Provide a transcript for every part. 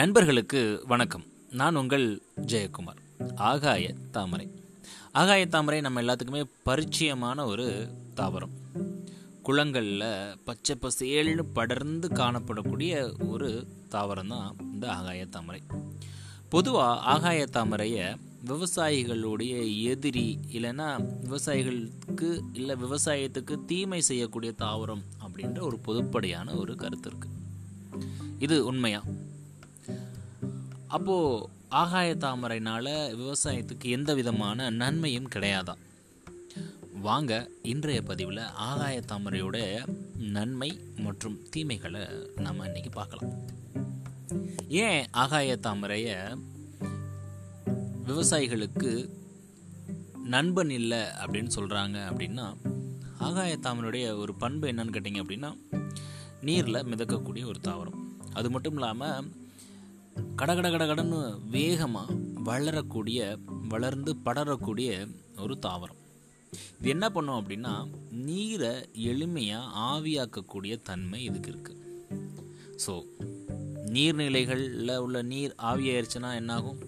நண்பர்களுக்கு வணக்கம். நான் உங்கள் ஜெயக்குமார். ஆகாய தாமரை. ஆகாய தாமரை நம்ம எல்லாத்துக்குமே பரிச்சயமான ஒரு தாவரம். குளங்களில் பச்சை பசேல்னு படர்ந்து காணப்படக்கூடிய ஒரு தாவரம் தான் இந்த ஆகாய தாமரை. பொதுவாக ஆகாய தாமரையை விவசாயிகளுடைய எதிரி இல்லைன்னா விவசாயிகளுக்கு இல்லை விவசாயத்துக்கு தீமை செய்யக்கூடிய தாவரம் அப்படின்ற ஒரு பொதுப்படையான ஒரு கருத்து இருக்குது இது உண்மையாக அப்போது ஆகாய தாமரைனால விவசாயத்துக்கு எந்த விதமான நன்மையும் கிடையாதான் வாங்க இன்றைய பதிவில் ஆகாய தாமரையோட நன்மை மற்றும் தீமைகளை நம்ம இன்னைக்கு பார்க்கலாம். ஏன் ஆகாய தாமரையை விவசாயிகளுக்கு நண்பன் இல்லை அப்படின்னு சொல்கிறாங்க அப்படின்னா ஆகாய தாமரையுடைய ஒரு பண்பு என்னன்னு கேட்டிங்க அப்படின்னா நீரில் மிதக்கக்கூடிய ஒரு தாவரம். அது மட்டும் இல்லாமல் கடகட கடகடன்னு வேகமாக வளரக்கூடிய வளர்ந்து படரக்கூடிய ஒரு தாவரம். இது என்ன பண்ணும் அப்படின்னா நீரை எளிமையாக ஆவியாக்கக்கூடிய தன்மை இதுக்கு இருக்குது ஸோ நீர்நிலைகளில் உள்ள நீர் ஆவியாயிருச்சுன்னா என்னாகும்?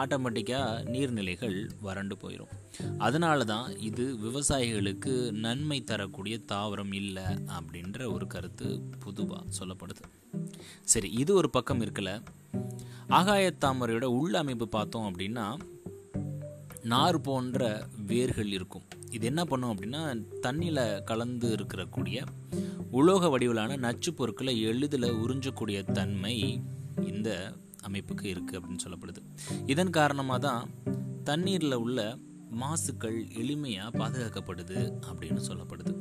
ஆட்டோமேட்டிக்காக நீர்நிலைகள் வறண்டு போயிடும் அதனால தான் இது விவசாயிகளுக்கு நன்மை தரக்கூடிய தாவரம் இல்லை அப்படின்ற ஒரு கருத்து பொதுவாக சொல்லப்படுது. சரி இது ஒரு பக்கம் இருக்கல ஆகாயத்தாமரையோட உள்ள அமைப்பு பார்த்தோம் அப்படின்னா நார் போன்ற வேர்கள் இருக்கும். இது என்ன பண்ணும் அப்படின்னா தண்ணியில் கலந்து இருக்கக்கூடிய உலோக வடிவிலான நச்சு பொருட்களை எளிதில் உறிஞ்சக்கூடிய தன்மை இந்த அமைப்புக்கு இருக்குது அப்படின்னு சொல்லப்படுது. இதன் காரணமாக தான் தண்ணீரில் உள்ள மாசுக்கள் எளிமையாக பாதுகாக்கப்படுது அப்படின்னு சொல்லப்படுது.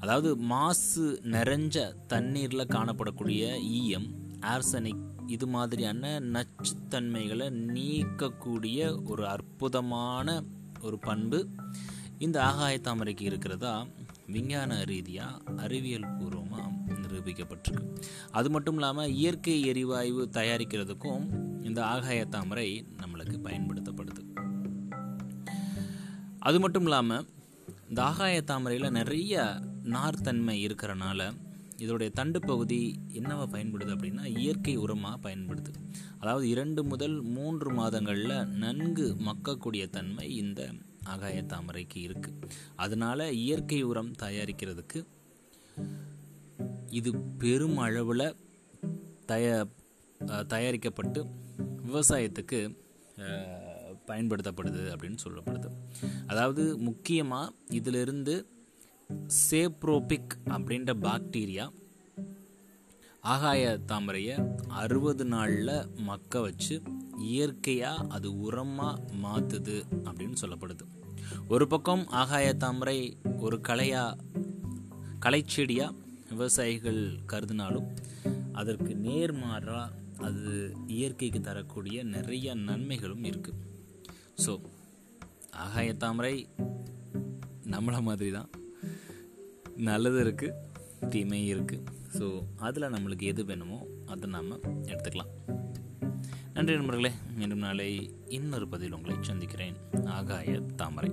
அதாவது மாசு நிறைஞ்ச தண்ணீரில் காணப்படக்கூடிய ஈயம் ஆர்சனிக் இது மாதிரியான நச்சுத்தன்மைகளை நீக்கக்கூடிய ஒரு அற்புதமான ஒரு பண்பு இந்த ஆகாய தாமரைக்கு இருக்கிறதா. விஞ்ஞான ரீதியாக அறிவியல் பூர்வமாக நிரூபிக்கப்பட்டிருக்கு. அது மட்டும் இல்லாமல் இயற்கை எரிவாயு தயாரிக்கிறதுக்கும் இந்த ஆகாய தாமரை நம்மளுக்கு பயன்படுத்தப்படுது. அது மட்டும் இல்லாமல் இந்த ஆகாய தாமரையில் நிறைய நார்த்தன்மை இருக்கிறனால இதோடைய தண்டு பகுதி என்னவா பயன்படுது அப்படின்னா இயற்கை உரமாக பயன்படுது. அதாவது இரண்டு முதல் மூன்று மாதங்களில் நன்கு மக்கக்கூடிய தன்மை இந்த ஆகாய தாமரைக்கு இருக்குது அதனால இயற்கை உரம் தயாரிக்கிறதுக்கு இது பெரும் அளவில் தய தயாரிக்கப்பட்டு விவசாயத்துக்கு பயன்படுத்தப்படுது அப்படின்னு சொல்லப்படுது. அதாவது முக்கியமாக இதிலிருந்து சேப்ரோபிக் அப்படின்ற பாக்டீரியா ஆகாய தாமரையை அறுபது நாளில் மக்க வச்சு இயற்கையாக அது உரமாக மாற்றுது அப்படின்னு சொல்லப்படுது. ஒரு பக்கம் ஆகாய தாமரை ஒரு கலையாக கலைச்செடியாக விவசாயிகள் கருதினாலும் அதற்கு நேர்மாறாக அது இயற்கைக்கு தரக்கூடிய நிறைய நன்மைகளும் இருக்குது ஸோ ஆகாய தாமரை நம்மளை மாதிரி தான் நல்லது இருக்குது தீமை இருக்குது ஸோ அதில் நம்மளுக்கு எது வேணுமோ அதை நாம் எடுத்துக்கலாம். நன்றி நண்பர்களே மீண்டும் நாளை இன்னொரு பதில் உங்களை சந்திக்கிறேன். ஆகாய தாமரை.